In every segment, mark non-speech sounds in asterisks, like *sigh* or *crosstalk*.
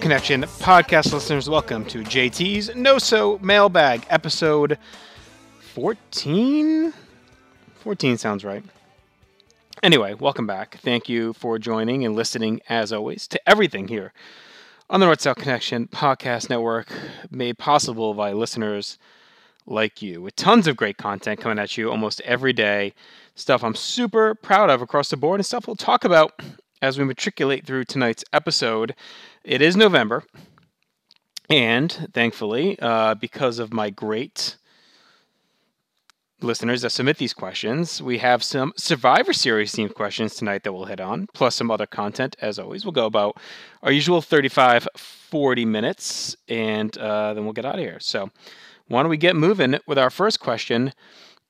Connection podcast listeners, welcome to JT's NoSo Mailbag, episode 14? 14 sounds right. Anyway, welcome back. Thank you for joining and listening, as always, to everything here on the North South Connection podcast network, made possible by listeners like you, with tons of great content coming at you almost every day. Stuff I'm super proud of across the board, and stuff we'll talk about as we matriculate through tonight's episode. It is November, and thankfully, uh, because of my great listeners that submit these questions, we have some Survivor Series themed questions tonight that we'll hit on, plus some other content. As always, we'll go about our usual 35, 40 minutes, and uh, then we'll get out of here. So, why don't we get moving with our first question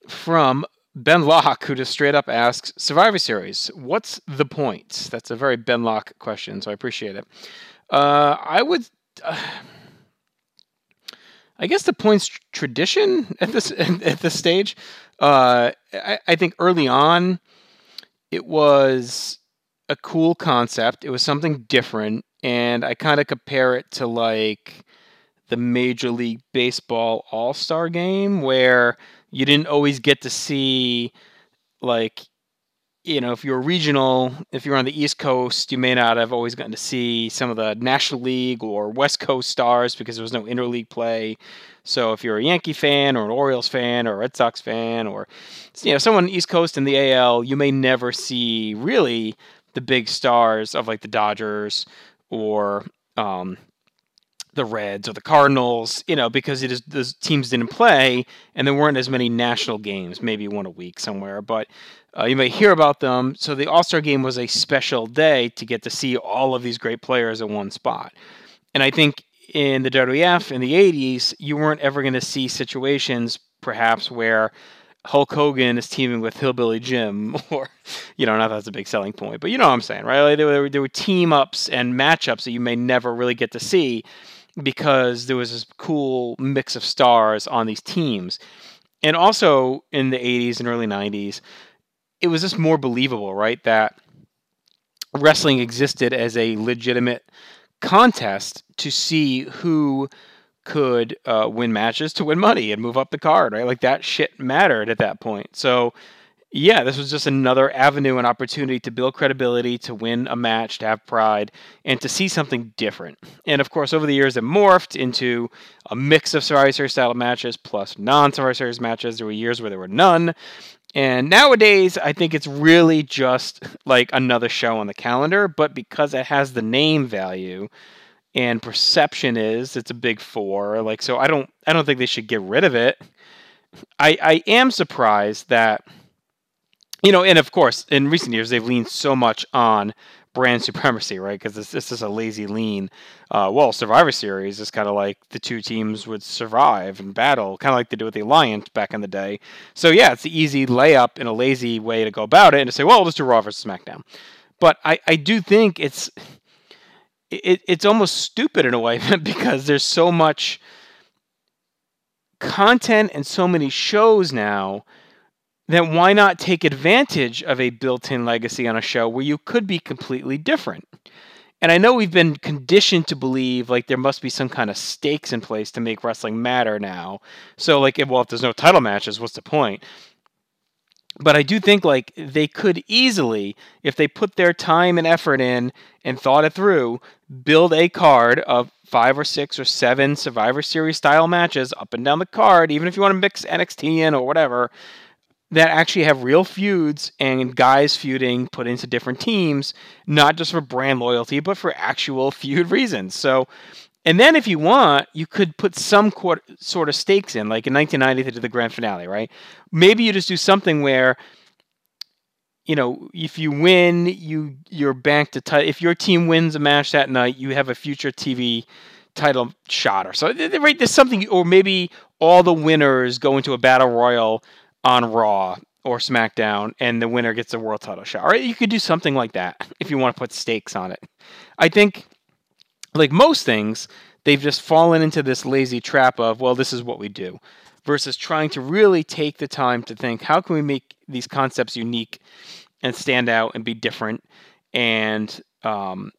from Ben Locke, who just straight up asks Survivor Series, what's the point? That's a very Ben Locke question, so I appreciate it. Uh, I would. Uh, I guess the points tradition at this *laughs* at this stage. Uh, I, I think early on, it was a cool concept. It was something different, and I kind of compare it to like the Major League Baseball All Star Game, where you didn't always get to see like you know, if you're regional, if you're on the East Coast, you may not have always gotten to see some of the National League or West Coast stars because there was no interleague play. So if you're a Yankee fan or an Orioles fan or a Red Sox fan or you know someone East Coast in the AL, you may never see really the big stars of like the Dodgers or um, the Reds or the Cardinals, you know, because it is those teams didn't play and there weren't as many national games, maybe one a week somewhere, but uh, you may hear about them. So the All Star game was a special day to get to see all of these great players in one spot. And I think in the WWF in the 80s, you weren't ever going to see situations perhaps where Hulk Hogan is teaming with Hillbilly Jim, *laughs* or, you know, not that's a big selling point, but you know what I'm saying, right? Like there, were, there were team ups and matchups that you may never really get to see because there was this cool mix of stars on these teams. And also in the 80s and early 90s, it was just more believable, right? That wrestling existed as a legitimate contest to see who could uh, win matches to win money and move up the card, right? Like that shit mattered at that point. So, yeah, this was just another avenue and opportunity to build credibility, to win a match, to have pride, and to see something different. And of course, over the years, it morphed into a mix of Survivor Series style matches plus non Survivor Series matches. There were years where there were none. And nowadays, I think it's really just like another show on the calendar, but because it has the name value and perception is it's a big four, like so I don't I don't think they should get rid of it. I I am surprised that you know, and of course, in recent years they've leaned so much on brand supremacy, right? Because this, this is a lazy lean. Uh, well, Survivor Series is kind of like the two teams would survive and battle, kind of like they did with the Alliance back in the day. So yeah, it's the easy layup and a lazy way to go about it, and to say, well, we'll just do Raw versus SmackDown. But I, I do think it's it, it's almost stupid in a way *laughs* because there's so much content and so many shows now then why not take advantage of a built in legacy on a show where you could be completely different? And I know we've been conditioned to believe like there must be some kind of stakes in place to make wrestling matter now. So like well if there's no title matches, what's the point? But I do think like they could easily, if they put their time and effort in and thought it through, build a card of five or six or seven Survivor Series style matches up and down the card, even if you want to mix NXT in or whatever, that actually have real feuds and guys feuding put into different teams, not just for brand loyalty, but for actual feud reasons. So, and then if you want, you could put some sort of stakes in, like in 1990 they did the grand finale, right? Maybe you just do something where, you know, if you win, you you're banked to t- if your team wins a match that night, you have a future TV title shot or so. Right? There's something, or maybe all the winners go into a battle royal on Raw or SmackDown, and the winner gets a world title shot. Right? You could do something like that *laughs* if you want to put stakes on it. I think, like most things, they've just fallen into this lazy trap of, well, this is what we do. versus trying to really take the time to think how can we make these concepts unique and stand out and be different and um,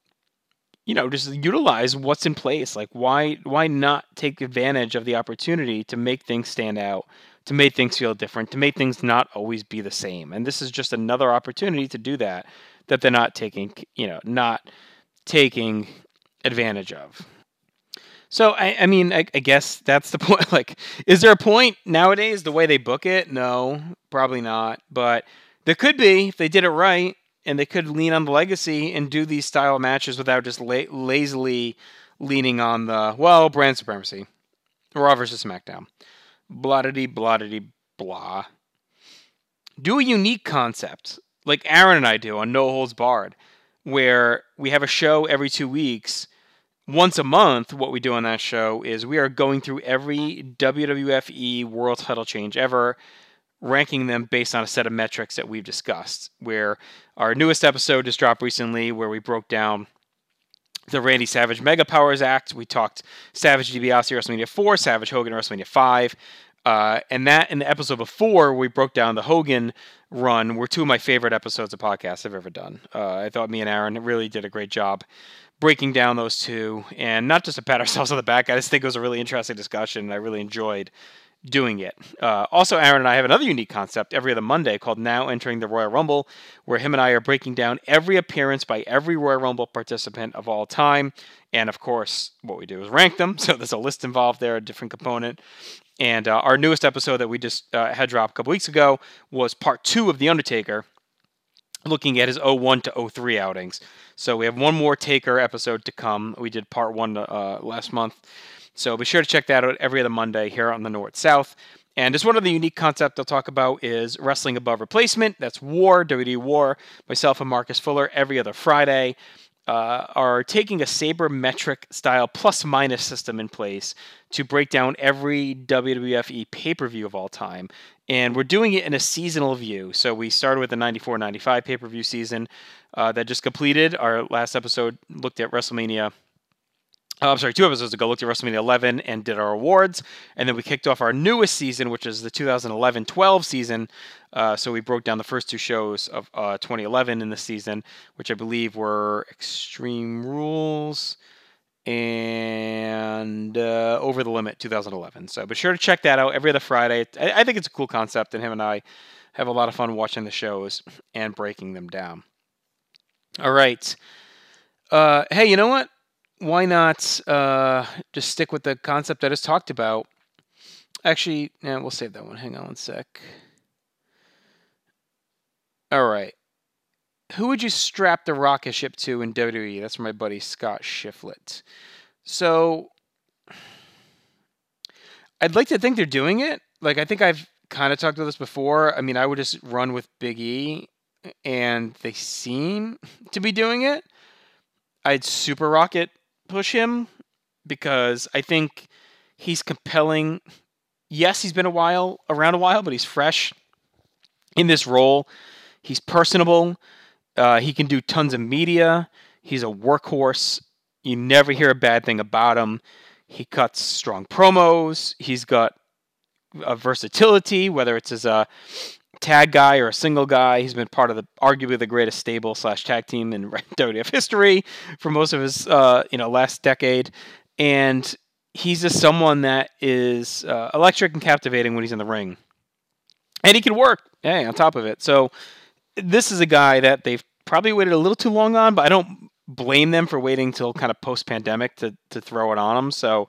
you know just utilize what's in place like why why not take advantage of the opportunity to make things stand out to make things feel different to make things not always be the same and this is just another opportunity to do that that they're not taking you know not taking advantage of so I, I mean, I, I guess that's the *laughs* point. Like, is there a point nowadays the way they book it? No, probably not. But there could be if they did it right, and they could lean on the legacy and do these style matches without just la- lazily leaning on the well brand supremacy, Raw versus SmackDown, blottity blottity blah. Do a unique concept like Aaron and I do on No Holds Barred, where we have a show every two weeks once a month, what we do on that show is we are going through every WWFE world title change ever, ranking them based on a set of metrics that we've discussed. Where our newest episode just dropped recently, where we broke down the Randy Savage Mega Powers Act. We talked Savage DiBiase WrestleMania 4, Savage Hogan WrestleMania 5. Uh, and that in the episode before, we broke down the Hogan run, were two of my favorite episodes of podcasts I've ever done. Uh, I thought me and Aaron really did a great job breaking down those two, and not just to pat *laughs* ourselves on the back. I just think it was a really interesting discussion, and I really enjoyed doing it. Uh, also, Aaron and I have another unique concept every other Monday called Now Entering the Royal Rumble, where him and I are breaking down every appearance by every Royal Rumble participant of all time. And of course, what we do is rank them. *laughs* So there's a list involved there, a different component. And uh, our newest episode that we just uh, had dropped a couple weeks ago was part two of The Undertaker, looking at his 01 to 03 outings. So we have one more Taker episode to come. We did part one uh, last month. So be sure to check that out every other Monday here on the North South. And just one of the unique concepts I'll talk about is Wrestling Above Replacement. That's War, WWE War. Myself and Marcus Fuller every other Friday uh, are taking a sabermetric style plus minus system in place to break down every WWFE pay per view of all time. And we're doing it in a seasonal view. So we started with the 94 95 pay per view season uh, that just completed. Our last episode looked at WrestleMania. Uh, I'm sorry, two episodes ago, looked at WrestleMania 11 and did our awards. And then we kicked off our newest season, which is the 2011 12 season. Uh, so we broke down the first two shows of uh, 2011 in the season, which I believe were Extreme Rules and uh, Over the Limit 2011. So be sure to check that out every other Friday. I, I think it's a cool concept, and him and I have a lot of fun watching the shows and breaking them down. All right. Uh, hey, you know what? Why not uh, just stick with the concept I just talked about? Actually, yeah, we'll save that one. Hang on one sec. All right. Who would you strap the rocket ship to in WWE? That's my buddy Scott Shiflett. So I'd like to think they're doing it. Like I think I've kind of talked about this before. I mean, I would just run with Big E, and they seem *laughs* to be doing it. I'd super rocket push him because I think he's compelling. Yes, he's been a while around a while, but he's fresh in this role. He's personable. Uh, he can do tons of media. He's a workhorse. You never hear a bad thing about him. He cuts strong promos. He's got a versatility, whether it's as a tag guy or a single guy. He's been part of the arguably the greatest stable slash tag team in *laughs* WWF history for most of his uh, you know last decade, and he's just someone that is uh, electric and captivating when he's in the ring, and he can work. Hey, on top of it, so this is a guy that they've probably waited a little too long on, but I don't blame them for waiting till kind of post pandemic to to throw it on him. So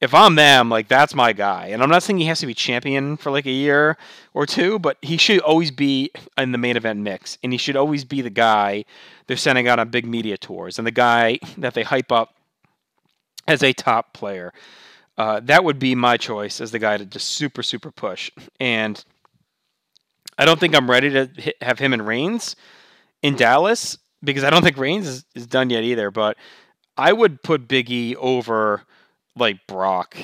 if I'm them, like that's my guy. And I'm not saying he has to be champion for like a year or two, but he should always be in the main event mix. And he should always be the guy they're sending out on big media tours and the guy *laughs* that they hype up as a top player. Uh, that would be my choice as the guy to just super, super push. And I don't think I'm ready to have him and Reigns in Dallas because I don't think Reigns is, is done yet either. But I would put Big E over like Brock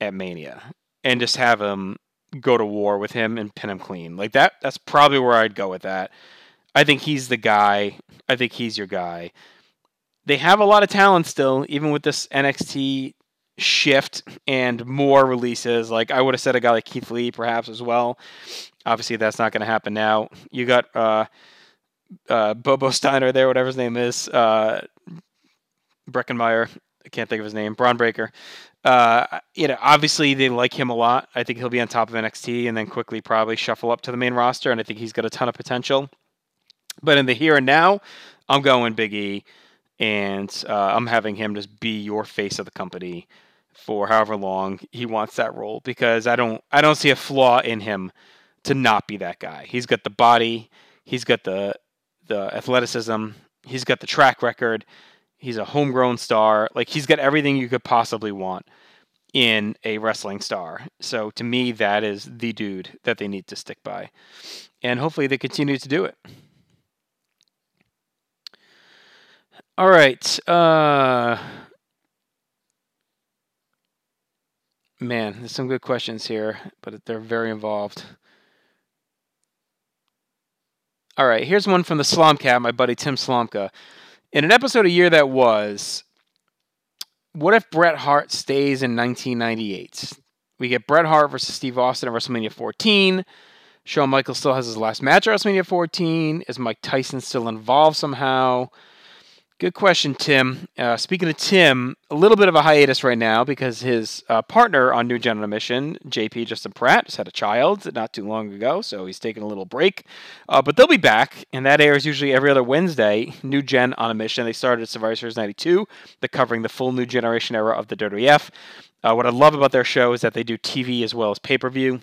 at Mania and just have him go to war with him and pin him clean. Like that that's probably where I'd go with that. I think he's the guy. I think he's your guy. They have a lot of talent still, even with this NXT shift and more releases. Like I would have said a guy like Keith Lee perhaps as well. Obviously that's not going to happen now. You got uh, uh, Bobo Steiner there, whatever his name is, uh, Breckenmeyer. I can't think of his name. Bron Breakker. Uh, you know, obviously they like him a lot. I think he'll be on top of NXT and then quickly probably shuffle up to the main roster. And I think he's got a ton of potential. But in the here and now, I'm going Big E, and uh, I'm having him just be your face of the company for however long he wants that role because I don't I don't see a flaw in him to not be that guy. He's got the body, he's got the the athleticism, he's got the track record, he's a homegrown star. Like he's got everything you could possibly want in a wrestling star. So to me that is the dude that they need to stick by. And hopefully they continue to do it. All right. Uh Man, there's some good questions here, but they're very involved. All right, here's one from the Slomcat, my buddy Tim Slomka. In an episode a year that was, what if Bret Hart stays in 1998? We get Bret Hart versus Steve Austin at WrestleMania 14. Shawn Michaels still has his last match at WrestleMania 14. Is Mike Tyson still involved somehow? Good question, Tim. Uh, speaking of Tim, a little bit of a hiatus right now because his uh, partner on New Gen on a Mission, JP Justin Pratt, just had a child not too long ago, so he's taking a little break. Uh, but they'll be back, and that airs usually every other Wednesday. New Gen on a Mission. They started at Survivor Series 92. They're covering the full new generation era of the WWF. Uh, what I love about their show is that they do TV as well as pay per view.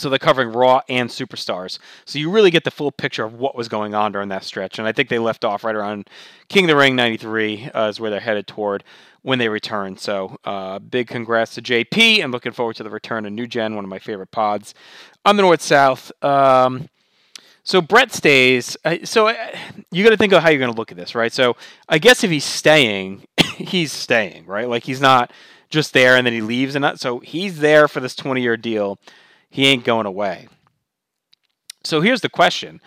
So they're covering Raw and Superstars. So you really get the full picture of what was going on during that stretch. And I think they left off right around King of the Ring 93 uh, is where they're headed toward when they return. So uh, big congrats to JP and looking forward to the return of New Gen, one of my favorite pods on the North South. Um, so Bret stays. So you got to think of how you're going to look at this, right? So I guess if he's staying, *laughs* he's staying, right? Like he's not just there and then he leaves and not. So he's there for this 20 year deal he ain't going away. So here's the question.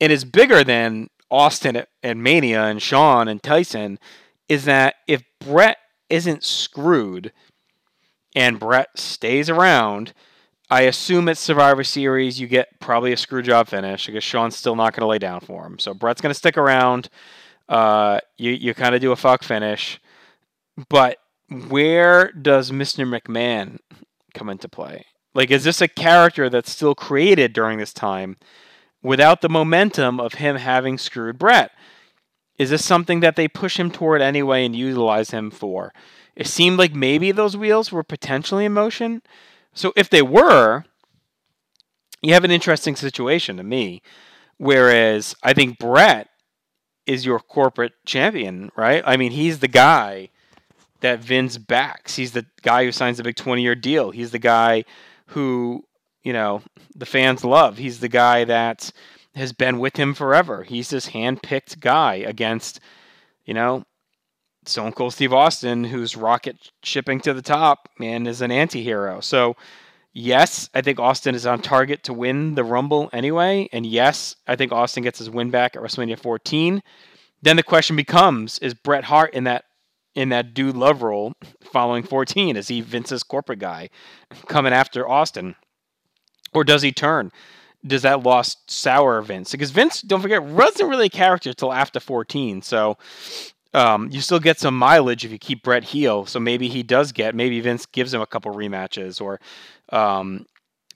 And It is bigger than Austin and Mania and Shawn and Tyson is that if Bret isn't screwed and Bret stays around, I assume at Survivor Series you get probably a screw job finish because Shawn's still not going to lay down for him. So Bret's going to stick around. Uh, you you kind of do a fuck finish, but where does Mr. McMahon come into play? Like, is this a character that's still created during this time without the momentum of him having screwed Bret? Is this something that they push him toward anyway and utilize him for? It seemed like maybe those wheels were potentially in motion. So if they were, you have an interesting situation to me. Whereas I think Bret is your corporate champion, right? I mean, he's the guy that Vince backs. He's the guy who signs a big 20 year deal. He's the guy who you know the fans love. He's the guy that has been with him forever. He's this hand-picked guy against you know Stone Cold Steve Austin, who's rocket shipping to the top and is an anti-hero. So yes, I think Austin is on target to win the Rumble anyway, and yes, I think Austin gets his win back at WrestleMania 14. Then the question becomes: Is Bret Hart in that in that dude love role following 14? Is he Vince's corporate guy coming after Austin? Or does he turn? Does that lost sour Vince? Because Vince, don't forget, wasn't really a character till after 14. So um, you still get some mileage if you keep Bret heel. So maybe he does get, maybe Vince gives him a couple rematches or um,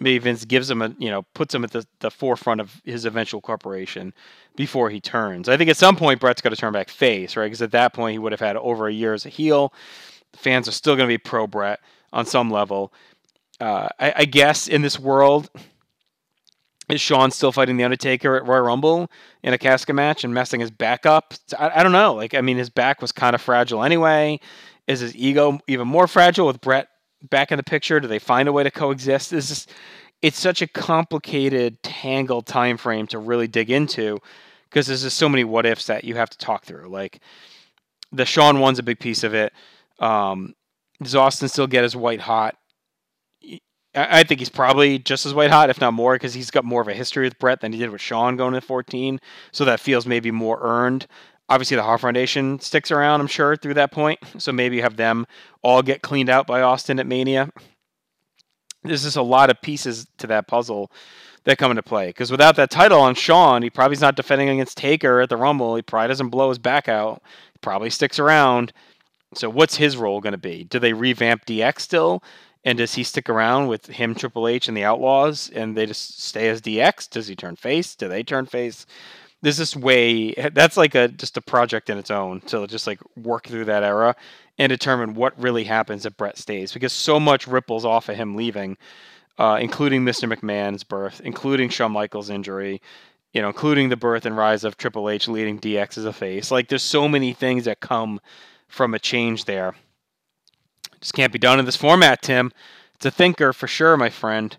maybe Vince gives him a, you know, puts him at the, the forefront of his eventual corporation before he turns. I think at some point Bret's got to turn back face, right? Because at that point he would have had over a year as a heel. The fans are still going to be pro Bret on some level. Uh, I, I, guess in this world, is Shawn still fighting the Undertaker at Royal Rumble in a casket match and messing his back up? I, I don't know. Like, I mean, his back was kind of fragile anyway. Is his ego even more fragile with Bret back in the picture? Do they find a way to coexist? This is it's such a complicated, tangled time frame to really dig into because there's just so many what ifs that you have to talk through. Like the Shawn one's a big piece of it. Um, does Austin still get his white hot? I think he's probably just as white hot, if not more, because he's got more of a history with Bret than he did with Shawn going to 14. So that feels maybe more earned. Obviously, the Hart Foundation sticks around, I'm sure, through that point. *laughs* So maybe you have them all get cleaned out by Austin at Mania. There's just a lot of pieces to that puzzle that come into play. Because without that title on Shawn, he probably's not defending against Taker at the Rumble. He probably doesn't blow his back out. He probably sticks around. So what's his role going to be? Do they revamp DX still? And does he stick around with him, Triple H, and the Outlaws, and they just stay as DX? Does he turn face? Do they turn face? There's this way. That's like a just a project in its own to just like work through that era and determine what really happens if Bret stays, because so much ripples off of him leaving, uh, including Mr. McMahon's birth, including Shawn Michaels' injury, you know, including the birth and rise of Triple H leading DX as a face. Like, there's so many things that come from a change there. Just can't be done in this format, Tim. It's a thinker for sure, my friend.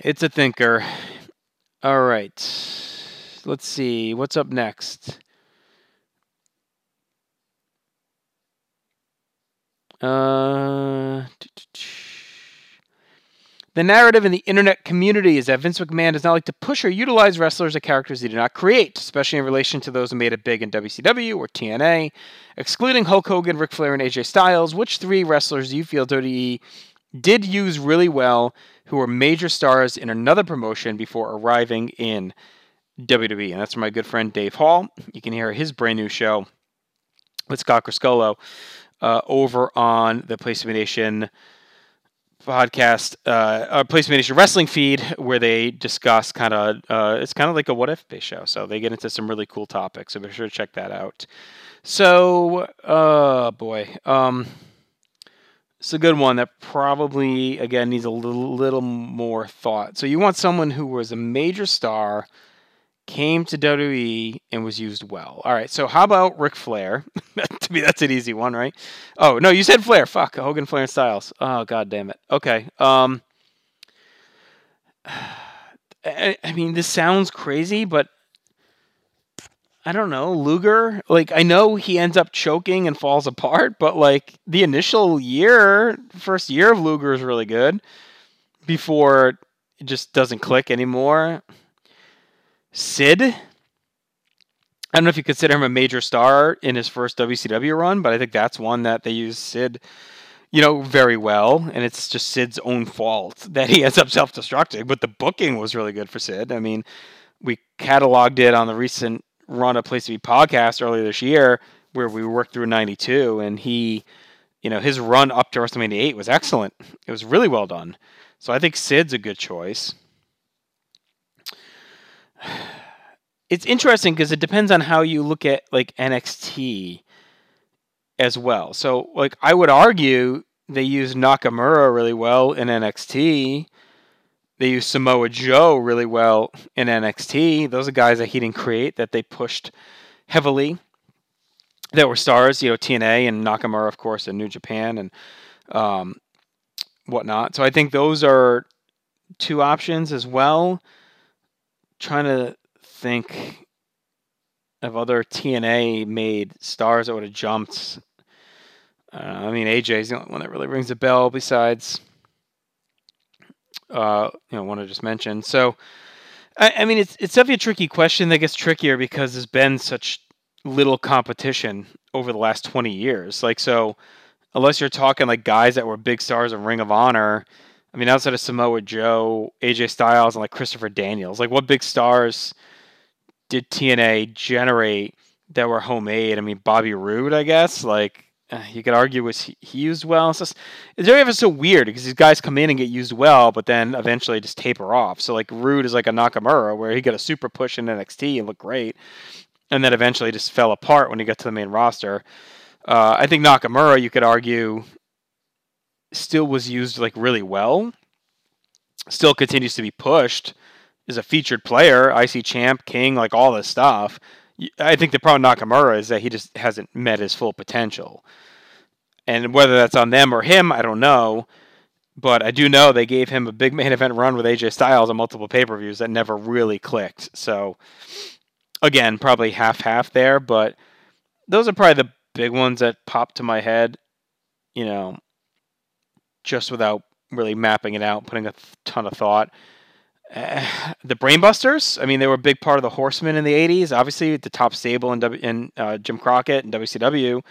It's a thinker. All right. Let's see. What's up next? Uh, *tsk* the narrative in the internet community is that Vince McMahon does not like to push or utilize wrestlers or characters he did not create, especially in relation to those who made it big in WCW or TNA. Excluding Hulk Hogan, Ric Flair, and AJ Styles, which three wrestlers do you feel WWE did use really well who were major stars in another promotion before arriving in WWE? And that's my good friend Dave Hall. You can hear his brand new show with Scott Criscuolo uh, over on the PlayStation Nation podcast, uh, uh, PlayStation Nation wrestling feed, where they discuss kind of uh, it's kind of like a what if based show. So they get into some really cool topics. So be sure to check that out. So, uh, boy, um, it's a good one that probably again needs a little, little more thought. So you want someone who was a major star came to WWE and was used well. All right, so how about Ric Flair? *laughs* to me, that's an easy one, right? Oh no, you said Flair. Fuck Hogan, Flair, and Styles. Oh god damn it. Okay. Um, *sighs* I, I mean, this sounds crazy, but I don't know Luger. Like I know he ends up choking and falls apart, but like the initial year, first year of Luger is really good. Before it just doesn't click anymore. Sid. I don't know if you consider him a major star in his first WCW run, but I think that's one that they use Sid, you know, very well, and it's just Sid's own fault *laughs* that he ends up self-destructing. But the booking was really good for Sid. I mean, we cataloged it on the recent run of Place to Be podcast earlier this year, where we worked through '92, and he, you know, his run up to WrestleMania 8 was excellent. It was really well done. So I think Sid's a good choice *sighs* it's interesting because it depends on how you look at like NXT as well. So like I would argue they use Nakamura really well in NXT. They use Samoa Joe really well in NXT. Those are guys that he didn't create that they pushed heavily. That were stars, you know, TNA and Nakamura, of course, in New Japan and um, whatnot. So I think those are two options as well trying to think of other TNA made stars that would have jumped. Uh, I mean, AJ is the only one that really rings a bell besides, uh, you know, one I just mentioned. So, I, I mean, it's it's definitely a tricky question that gets trickier because there's been such little competition over the last 20 years. Like, so unless you're talking like guys that were big stars of Ring of Honor, I mean, outside of Samoa Joe, AJ Styles, and like Christopher Daniels, like what big stars did TNA generate that were homemade? I mean, Bobby Roode, I guess. Like uh, you could argue was he, he used well. It's just it's very ever so weird because these guys come in and get used well, but then eventually just taper off. So like Roode is like a Nakamura where he got a super push in NXT and looked great, and then eventually just fell apart when he got to the main roster. Uh, I think Nakamura, you could argue, still was used like really well. Still continues to be pushed. Is a featured player, IC champ, king, like all this stuff. I think the problem with Nakamura is that he just hasn't met his full potential. And whether that's on them or him, I don't know. But I do know they gave him a big main event run with AJ Styles on multiple pay per views that never really clicked. So, again, probably half half there. But those are probably the big ones that pop to my head. You know, just without really mapping it out, putting a ton of thought. Uh, *sighs* the Brainbusters. I mean, they were a big part of the Horsemen in the '80s. Obviously, the top stable in, w- in uh, Jim Crockett and WCW,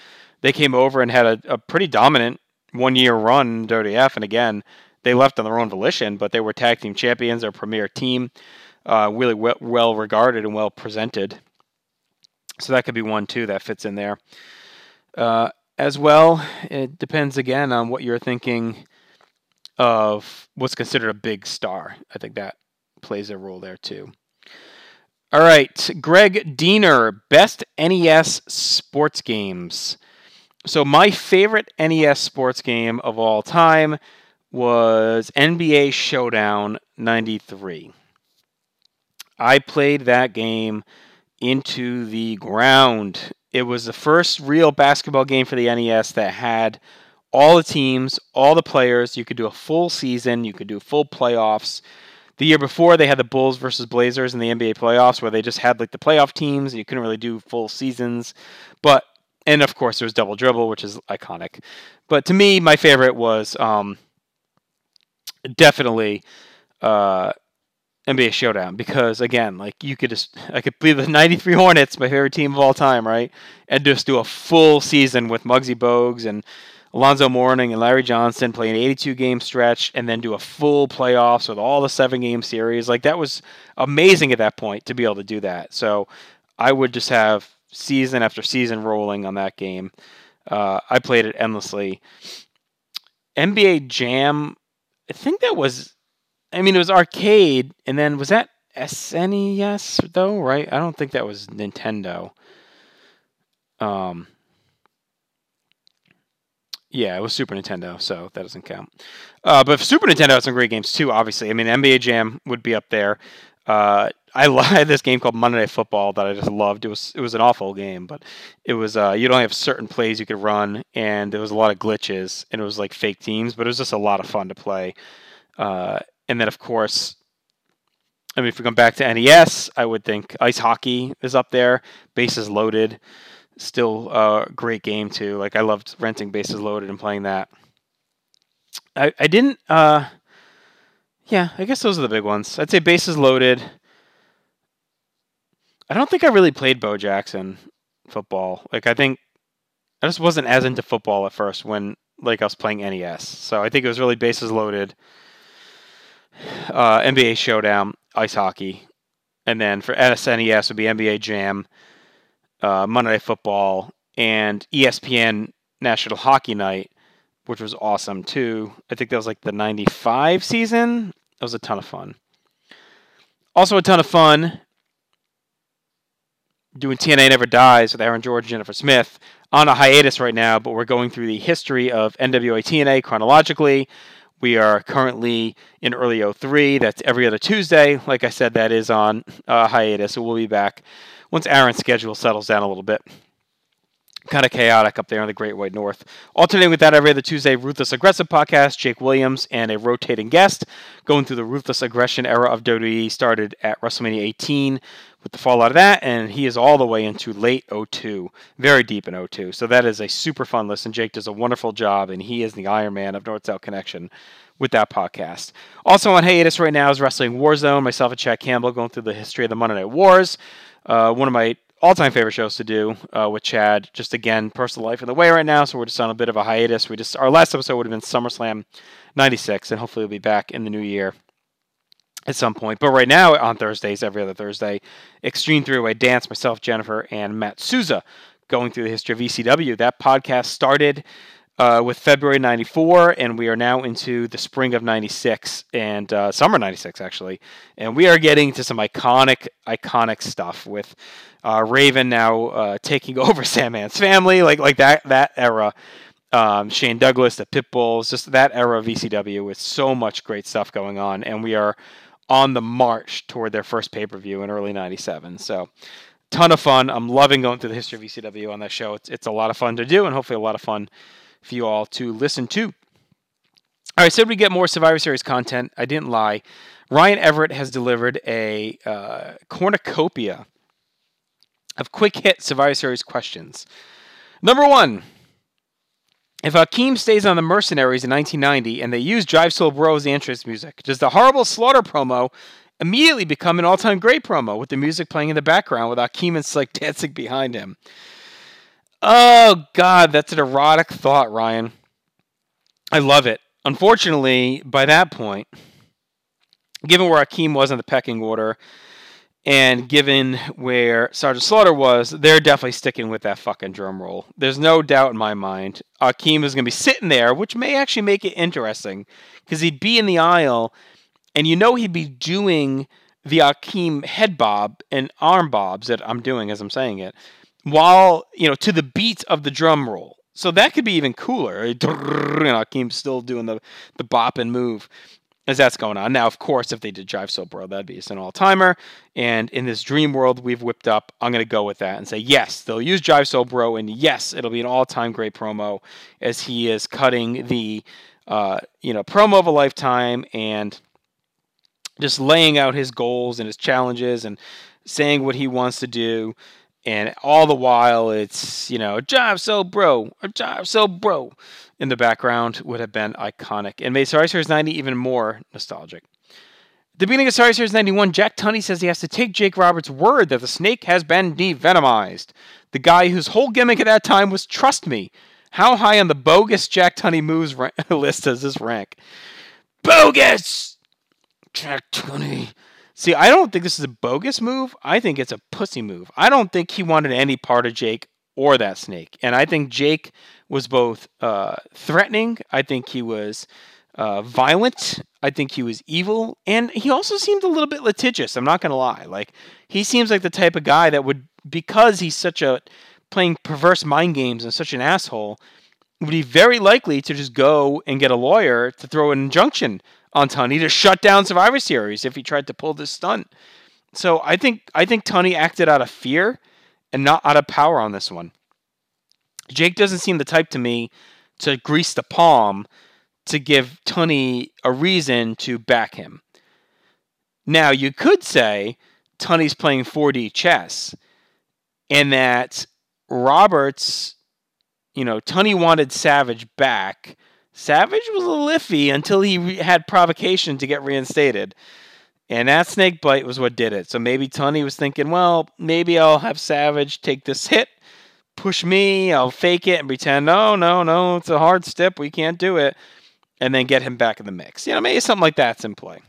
they came over and had a, a pretty dominant one-year run in WWF. And again, they left on their own volition, but they were tag team champions, their premier team, uh, really well, well regarded and well presented. So that could be one too that fits in there. Uh, as well, it depends again on what you're thinking of what's considered a big star. I think that plays a role there too. All right, Greg Diener, best NES sports games. So my favorite NES sports game of all time was NBA Showdown 93. I played that game into the ground. It was the first real basketball game for the NES that had all the teams, all the players. You could do a full season, you could do full playoffs. The year before, they had the Bulls versus Blazers in the NBA playoffs, where they just had like the playoff teams. You couldn't really do full seasons, but and of course there was Double Dribble, which is iconic. But to me, my favorite was um, definitely uh, NBA Showdown because again, like you could just I could be the *laughs* '93 Hornets, my favorite team of all time, right, and just do a full season with Muggsy Bogues and Alonzo Mourning and Larry Johnson play an 82 game stretch and then do a full playoffs with all the seven game series. Like that was amazing at that point to be able to do that. So I would just have season after season rolling on that game. Uh, I played it endlessly. NBA Jam, I think that was, I mean, it was arcade, and then was that SNES though, right? I don't think that was Nintendo. Um, yeah, it was Super Nintendo, so that doesn't count. Uh, but Super Nintendo had some great games too. Obviously, I mean, NBA Jam would be up there. Uh, I *laughs* had this game called Monday Night Football that I just loved. It was it was an awful game, but it was uh, you'd only have certain plays you could run, and there was a lot of glitches, and it was like fake teams, but it was just a lot of fun to play. Uh, and then of course, I mean, if we come back to NES, I would think ice hockey is up there. Bases loaded still a great game too. Like I loved renting Bases Loaded and playing that. I I didn't. Uh, yeah, I guess those are the big ones. I'd say Bases Loaded. I don't think I really played Bo Jackson football. Like I think I just wasn't as into football at first when like I was playing NES. So I think it was really Bases Loaded, uh, NBA Showdown, ice hockey, and then for SNES would be NBA Jam uh, Monday Night Football, and ESPN National Hockey Night, which was awesome too. I think that was like the 95 season. That was a ton of fun. Also, a ton of fun doing TNA Never Dies with Aaron George and Jennifer Smith on a hiatus right now, but we're going through the history of NWA TNA chronologically. We are currently in early 03. That's every other Tuesday. Like I said, that is on uh, hiatus, so we'll be back once Aaron's schedule settles down a little bit. Kind of chaotic up there in the Great White North. Alternating with that every other Tuesday, Ruthless Aggressive podcast, Jake Williams and a rotating guest going through the ruthless aggression era of WWE started at WrestleMania 18 with the fallout of that, and he is all the way into late 02, very deep in 02. So that is a super fun listen. Jake does a wonderful job, and he is the Iron Man of North South Connection with that podcast. Also on hiatus right now is Wrestling Warzone. Myself and Chad Campbell going through the history of the Monday Night Wars. Uh, one of my all-time favorite shows to do uh, with Chad. Just again, personal life in the way right now, so we're just on a bit of a hiatus. We just our last episode would have been SummerSlam '96, and hopefully we'll be back in the new year at some point. But right now, on Thursdays, every other Thursday, Extreme Three-Way Dance, myself, Jennifer, and Matt Souza going through the history of ECW. That podcast started uh, with February 94, and we are now into the spring of 96 and uh, summer 96, actually. And we are getting to some iconic, iconic stuff with uh, Raven now uh, taking *laughs* over Sandman's family, like like that that era. Um, Shane Douglas, the Pitbulls, just that era of ECW with so much great stuff going on. And we are on the march toward their first pay per view in early 97. So, ton of fun. I'm loving going through the history of ECW on that show. It's, it's a lot of fun to do and hopefully a lot of fun for you all to listen to. All right, said we get more Survivor Series content. I didn't lie. Ryan Everett has delivered a uh, cornucopia of quick hit Survivor Series questions. Number one. If Akeem stays on the Mercenaries in 1990 and they use Jive Soul Bros entrance music, does the horrible slaughter promo immediately become an all-time great promo with the music playing in the background with Akeem and Slick dancing behind him. Oh God, that's an erotic thought, Ryan. I love it. Unfortunately, by that point, given where Akeem was in the pecking order, and given where Sergeant Slaughter was, they're definitely sticking with that fucking drum roll. There's no doubt in my mind. Akeem is going to be sitting there, which may actually make it interesting because he'd be in the aisle and you know he'd be doing the Akeem head bob and arm bobs that I'm doing as I'm saying it while, you know, to the beat of the drum roll. So that could be even cooler. *laughs* And Akeem's still doing the, the bop and move as that's going on. Now, of course, if they did Jive Soul Bro, that'd be an all timer. And in this dream world we've whipped up, I'm going to go with that and say, yes, they'll use Jive Soul Bro, and yes, it'll be an all time great promo as he is cutting the, uh, you know, promo of a lifetime and just laying out his goals and his challenges and saying what he wants to do. And all the while, it's, you know, Jive Soul Bro, or Jive Soul Bro in the background would have been iconic and made Series 90 even more nostalgic. The beginning of Survivor Series 91, Jack Tunney says he has to take Jake Roberts' word that the snake has been devenomized. The guy whose whole gimmick at that time was trust me. How high on the bogus Jack Tunney moves ra- *laughs* list does this rank? Bogus! Jack Tunney. See, I don't think this is a bogus move. I think it's a pussy move. I don't think he wanted any part of Jake or that snake. And I think Jake was both uh, threatening. I think he was uh, violent. I think he was evil, and he also seemed a little bit litigious. I'm not gonna lie. Like he seems like the type of guy that would, because he's such a playing perverse mind games and such an asshole, would be very likely to just go and get a lawyer to throw an injunction on Tunney to shut down Survivor Series if he tried to pull this stunt. So I think I think Tunney acted out of fear and not out of power on this one. Jake doesn't seem the type to me to grease the palm to give Tunney a reason to back him. Now, you could say Tunney's playing 4D chess and that Roberts, you know, Tunney wanted Savage back. Savage was a little iffy until he re- had provocation to get reinstated. And that snake bite was what did it. So maybe Tunney was thinking, well, maybe I'll have Savage take this hit push me, I'll fake it and pretend, no, no, no, it's a hard step, we can't do it, and then get him back in the mix. You know, maybe something like that's in play.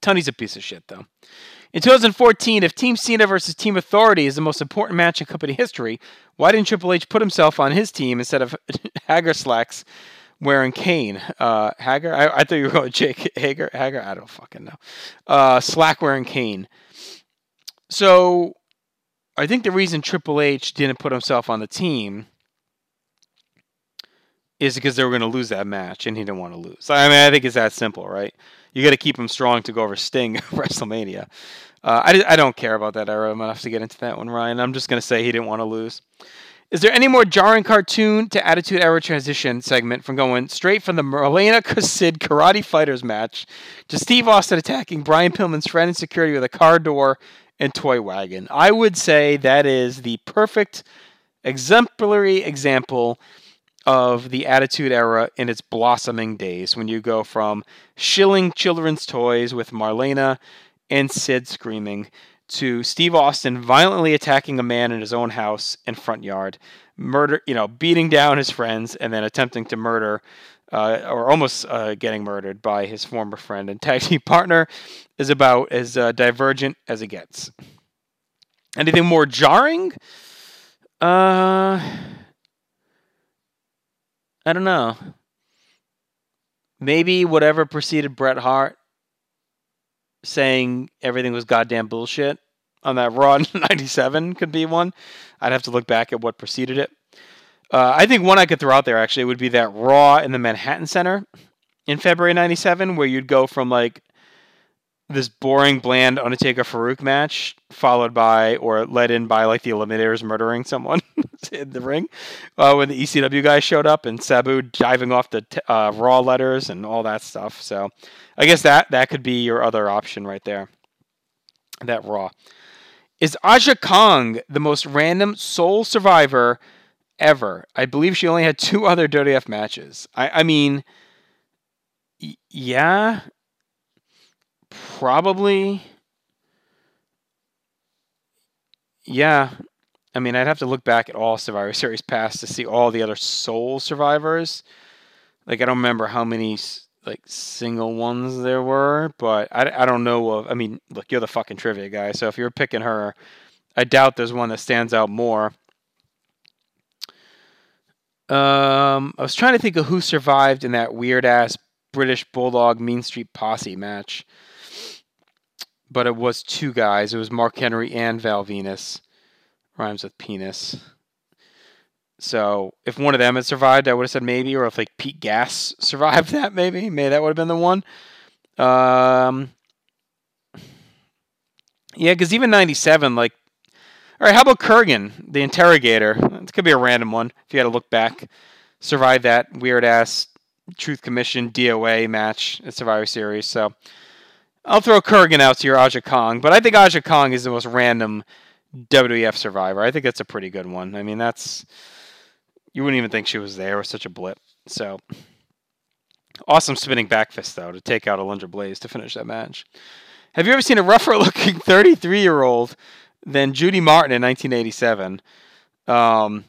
Tunney's a piece of shit, though. In 2014, if Team Cena versus Team Authority is the most important match in company history, why didn't Triple H put himself on his team instead of *laughs* Haggar slacks wearing Kane? Uh, Hager? I, I, thought you were going Jake Hager. Hager? I don't fucking know. Uh, slack wearing Kane. So I think the reason Triple H didn't put himself on the team is because they were going to lose that match and he didn't want to lose. I mean, I think it's that simple, right? You got to keep him strong to go over Sting *laughs* WrestleMania. Uh, I, I don't care about that era enough to get into that one, Ryan. I'm just going to say he didn't want to lose. Is there any more jarring cartoon to attitude era transition segment from going straight from the Marlena Sid Karate Fighters match to Steve Austin attacking Brian Pillman's friend in security with a car door and Toy Wagon. I would say that is the perfect exemplary example of the Attitude Era in its blossoming days when you go from shilling children's toys with Marlena and Sid screaming to Steve Austin violently attacking a man in his own house and front yard, murder, you know, beating down his friends and then attempting to murder uh, or almost uh, getting murdered by his former friend and tag team partner, is about as uh, divergent as it gets. Anything more jarring? Uh, I don't know. Maybe whatever preceded Bret Hart saying everything was goddamn bullshit on that Raw *laughs* 97 could be one. I'd have to look back at what preceded it. Uh, I think one I could throw out there actually would be that Raw in the Manhattan Center in February '97, where you'd go from like this boring, bland Undertaker Farouk match, followed by or led in by like the Eliminators murdering someone *laughs* in the ring, uh, when the ECW guy showed up and Sabu diving off the t- uh, Raw letters and all that stuff. So, I guess that that could be your other option right there. That Raw is Aja Kong the most random sole survivor ever. I believe she only had two other WWF matches. I, I mean, yeah. Probably. Yeah, I mean, I'd have to look back at all Survivor Series past to see all the other sole survivors. Like, I don't remember how many like single ones there were, but I, I don't know of. I mean, look, you're the fucking trivia guy, so if you're picking her, I doubt there's one that stands out more. Um, I was trying to think of who survived in that weird ass British Bulldog Mean Street Posse match, but it was two guys. It was Mark Henry and Val Venis. Rhymes with penis. So if one of them had survived, I would have said maybe, or if like Pete Gas *laughs* survived that, maybe, maybe that would have been the one. Um, yeah, because even '97, like, all right, how about Kurrgan, the interrogator? It could be a random one if you had to look back. Survived that weird ass Truth Commission DOA match at Survivor Series. So I'll throw Kurrgan out to your Aja Kong, but I think Aja Kong is the most random WWF Survivor. I think that's a pretty good one. I mean, that's you wouldn't even think she was there. It was such a blip. So awesome spinning back fist though to take out Alundra Blaze to finish that match. Have you ever seen a rougher *laughs* looking 33 year old than Judy Martin in 1987? Um,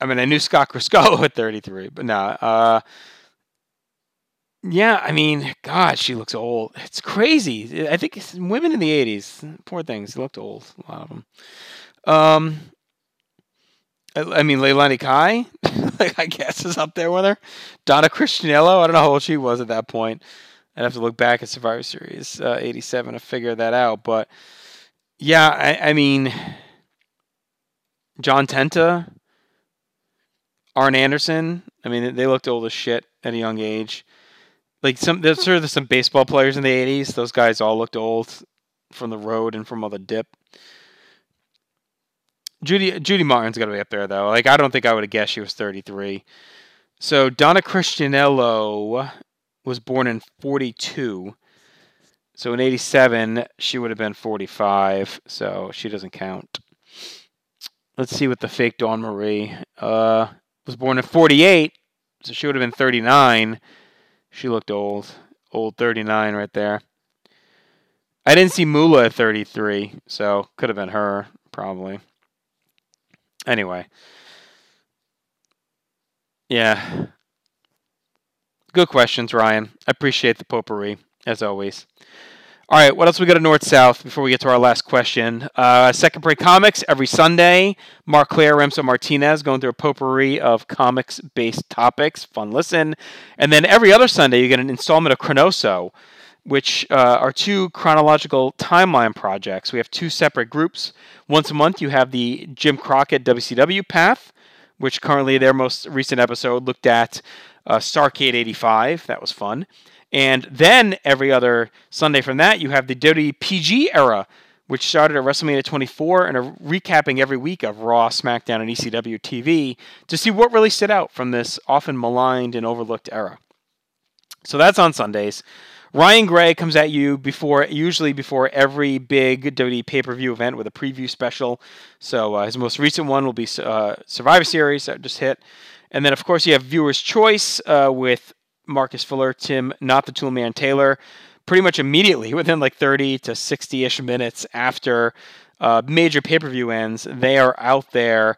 I mean, I knew Scott Crisco *laughs* at 33, but nah. Uh, yeah, I mean, God, she looks old. It's crazy. I think women in the 80s, poor things, looked old, a lot of them. Um, I, I mean, Leilani Kai, *laughs* I guess, is up there with her. Donna Christanello, I don't know how old she was at that point. I'd have to look back at Survivor Series uh, 87 to figure that out. But yeah, I, I mean, John Tenta, Arn Anderson, I mean, they looked old as shit at a young age like some there's sort of some baseball players in the 80s those guys all looked old from the road and from all the dip. Judy judy martin's got to be up there though. Like i don't think i would have guessed she was 33 so donna christanello was born in 42 so in 87 she would have been 45 so she doesn't count. Let's see what the fake dawn marie uh was born in 48 so she would have been 39 she looked old. Old 39 right there. I didn't see Moolah at 33, so could have been her, probably. Anyway. Yeah. Good questions, Ryan. I appreciate the potpourri, as always. All right, what else we got to North South before we get to our last question? Uh, Second Break Comics every Sunday. Mark Claire, Remso Martinez going through a potpourri of comics based topics. Fun listen. And then every other Sunday, you get an installment of Chronoso, which uh, are two chronological timeline projects. We have two separate groups. Once a month, you have the Jim Crockett WCW path, which currently their most recent episode looked at uh, Starcade 85. That was fun. And then every other Sunday from that, you have the WWE PG era, which started at WrestleMania 24 and are recapping every week of Raw, SmackDown, and ECW TV to see what really stood out from this often maligned and overlooked era. So that's on Sundays. Ryan Gray comes at you before, usually before every big WWE pay per view event with a preview special. So uh, his most recent one will be uh, Survivor Series that just hit. And then, of course, you have Viewer's Choice uh, with Marcus Fuller, Tim, not the Toolman Taylor, pretty much immediately *laughs* within like 30 to 60 ish minutes after uh, major pay per view ends, they are out there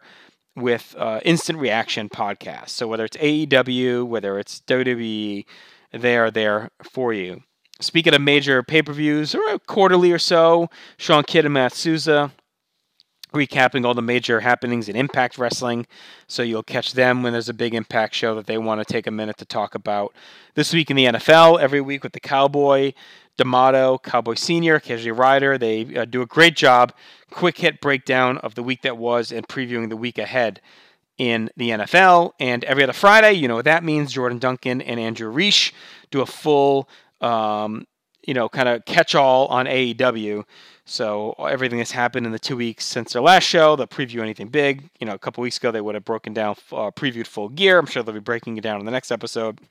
with uh, instant reaction podcasts. So whether it's AEW, whether it's WWE, they are there for you. Speaking of major pay per views, or quarterly or so, Sean Kidd and Matt Souza recapping all the major happenings in Impact Wrestling. So you'll catch them when there's a big Impact show that they want to take a minute to talk about. This week in the NFL, every week with the Cowboy, D'Amato, Cowboy Senior, Casualty Rider, they uh, do a great job. Quick hit breakdown of the week that was and previewing the week ahead in the NFL. And every other Friday, you know what that means. Jordan Duncan and Andrew Reich do a full, um, you know, kind of catch all on AEW. So everything that's happened in the two weeks since their last show, they'll preview anything big. You know, a couple weeks ago they would have broken down, uh, previewed full gear. I'm sure they'll be breaking it down in the next episode.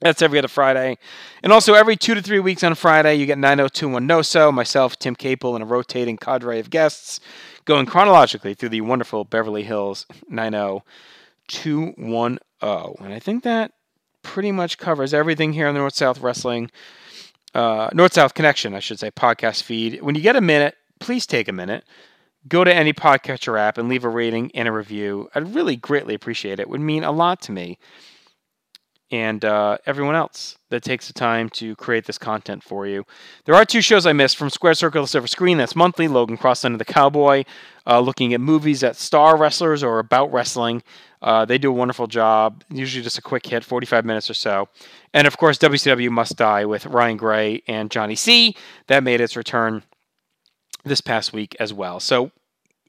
That's every other Friday. And also every two to three weeks on Friday, you get 90210 No So, myself, Tim Capel, and a rotating cadre of guests going chronologically through the wonderful Beverly Hills 90210. And I think that pretty much covers everything here on the North South Wrestling. Uh, North South Connection, I should say, podcast feed. When you get a minute, please take a minute. Go to any podcatcher app and leave a rating and a review. I'd really greatly appreciate it. It would mean a lot to me and uh, everyone else that takes the time to create this content for you. There are two shows I missed from Square Circle to Silver Screen. That's monthly. Logan Cross under the Cowboy, uh, looking at movies that star wrestlers or about wrestling. Uh, they do a wonderful job. Usually just a quick hit, 45 minutes or so. And of course, WCW Must Die with Ryan Gray and Johnny C. That made its return this past week as well. So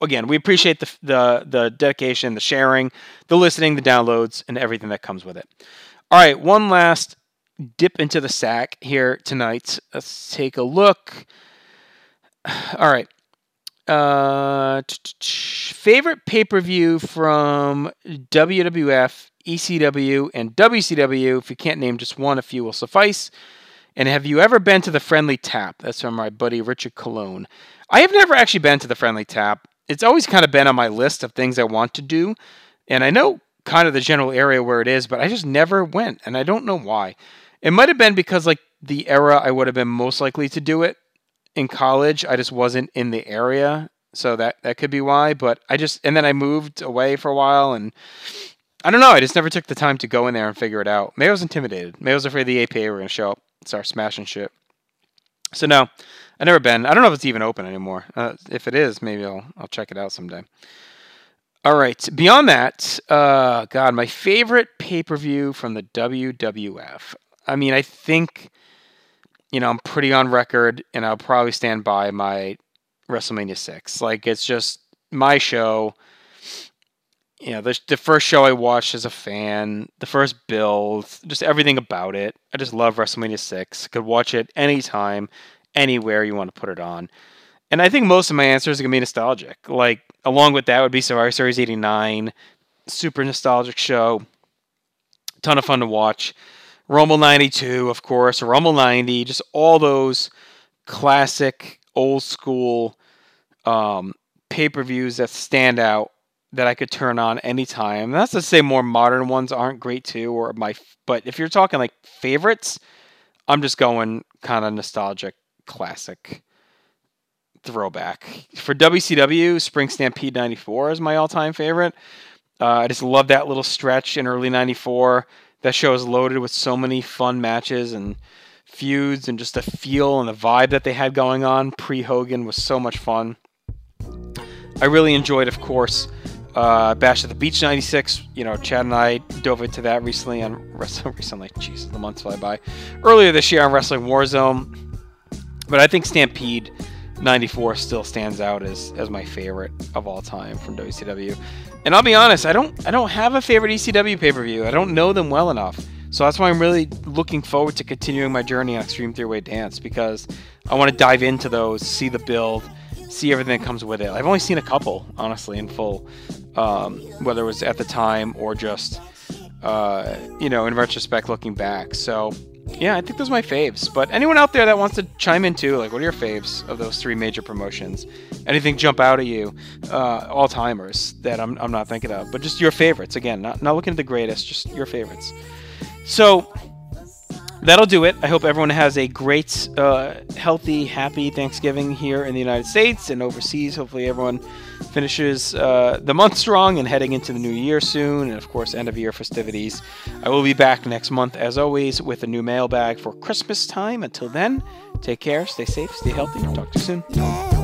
again, we appreciate the the the dedication, the sharing, the listening, the downloads, and everything that comes with it. All right, one last dip into the sack here tonight. Let's take a look. *sighs* All right. Uh, *tsk* favorite pay per view from WWF, ECW, and WCW. If you can't name just one, a few will suffice. And have you ever been to the Friendly Tap? That's from my buddy Richard Cologne. I have never actually been to the Friendly Tap. It's always kind of been on my list of things I want to do. And I know kind of the general area where it is, but I just never went. And I don't know why. It might have been because, like, the era I would have been most likely to do it in college, I just wasn't in the area. So that, that could be why. But I just, and then I moved away for a while and I don't know. I just never took the time to go in there and figure it out. Maybe I was intimidated. Maybe I was afraid the APA were to show up, start smashing shit. So no, I never been. I don't know if it's even open anymore. Uh, if it is, maybe I'll I'll check it out someday. All right. Beyond that, uh, God, my favorite pay per view from the WWF. I mean, I think, you know, I'm pretty on record, and I'll probably stand by my WrestleMania six. Like, it's just my show. You know, the the first show I watched as a fan, the first build, just everything about it. I just love WrestleMania six. Could watch it anytime, anywhere you want to put it on. And I think most of my answers are gonna be nostalgic. Like along with that would be Survivor Series '89, super nostalgic show, ton of fun to watch. Rumble '92, of course, Rumble '90, just all those classic, old school um, pay per views that stand out that I could turn on anytime. That's to say, more modern ones aren't great too, or my. But if you're talking like favorites, I'm just going kind of nostalgic, classic throwback. For WCW, Spring Stampede 94 is my all time favorite. Uh, I just love that little stretch in early 94. That show is loaded with so many fun matches and feuds and just the feel and the vibe that they had going on pre Hogan was so much fun. I really enjoyed, of course, uh, Bash at the Beach 96. You know, Chad and I dove into that recently on *laughs* Wrestling. Recently, Jesus, the months fly by. Earlier this year on Wrestling Warzone. But I think Stampede 94 still stands out as, as my favorite of all time from WCW. And I'll be honest, I don't I don't have a favorite ECW pay-per-view. I don't know them well enough. So that's why I'm really looking forward to continuing my journey on Extreme Three-Way Dance because I want to dive into those, see the build, see everything that comes with it. I've only seen a couple, honestly, in full, um, whether it was at the time or just, uh, you know, in retrospect, looking back. So yeah, I think those are my faves. But anyone out there that wants to chime in too, like, what are your faves of those three major promotions? Anything jump out at you, uh, all timers that I'm, I'm not thinking of, but just your favorites. Again, not not looking at the greatest, just your favorites. So that'll do it. I hope everyone has a great, uh, healthy, happy Thanksgiving here in the United States and overseas. Hopefully, everyone finishes uh, the month strong and heading into the new year soon, and of course, end of year festivities. I will be back next month, as always, with a new mailbag for Christmas time. Until then, take care, stay safe, stay healthy. Talk to you soon.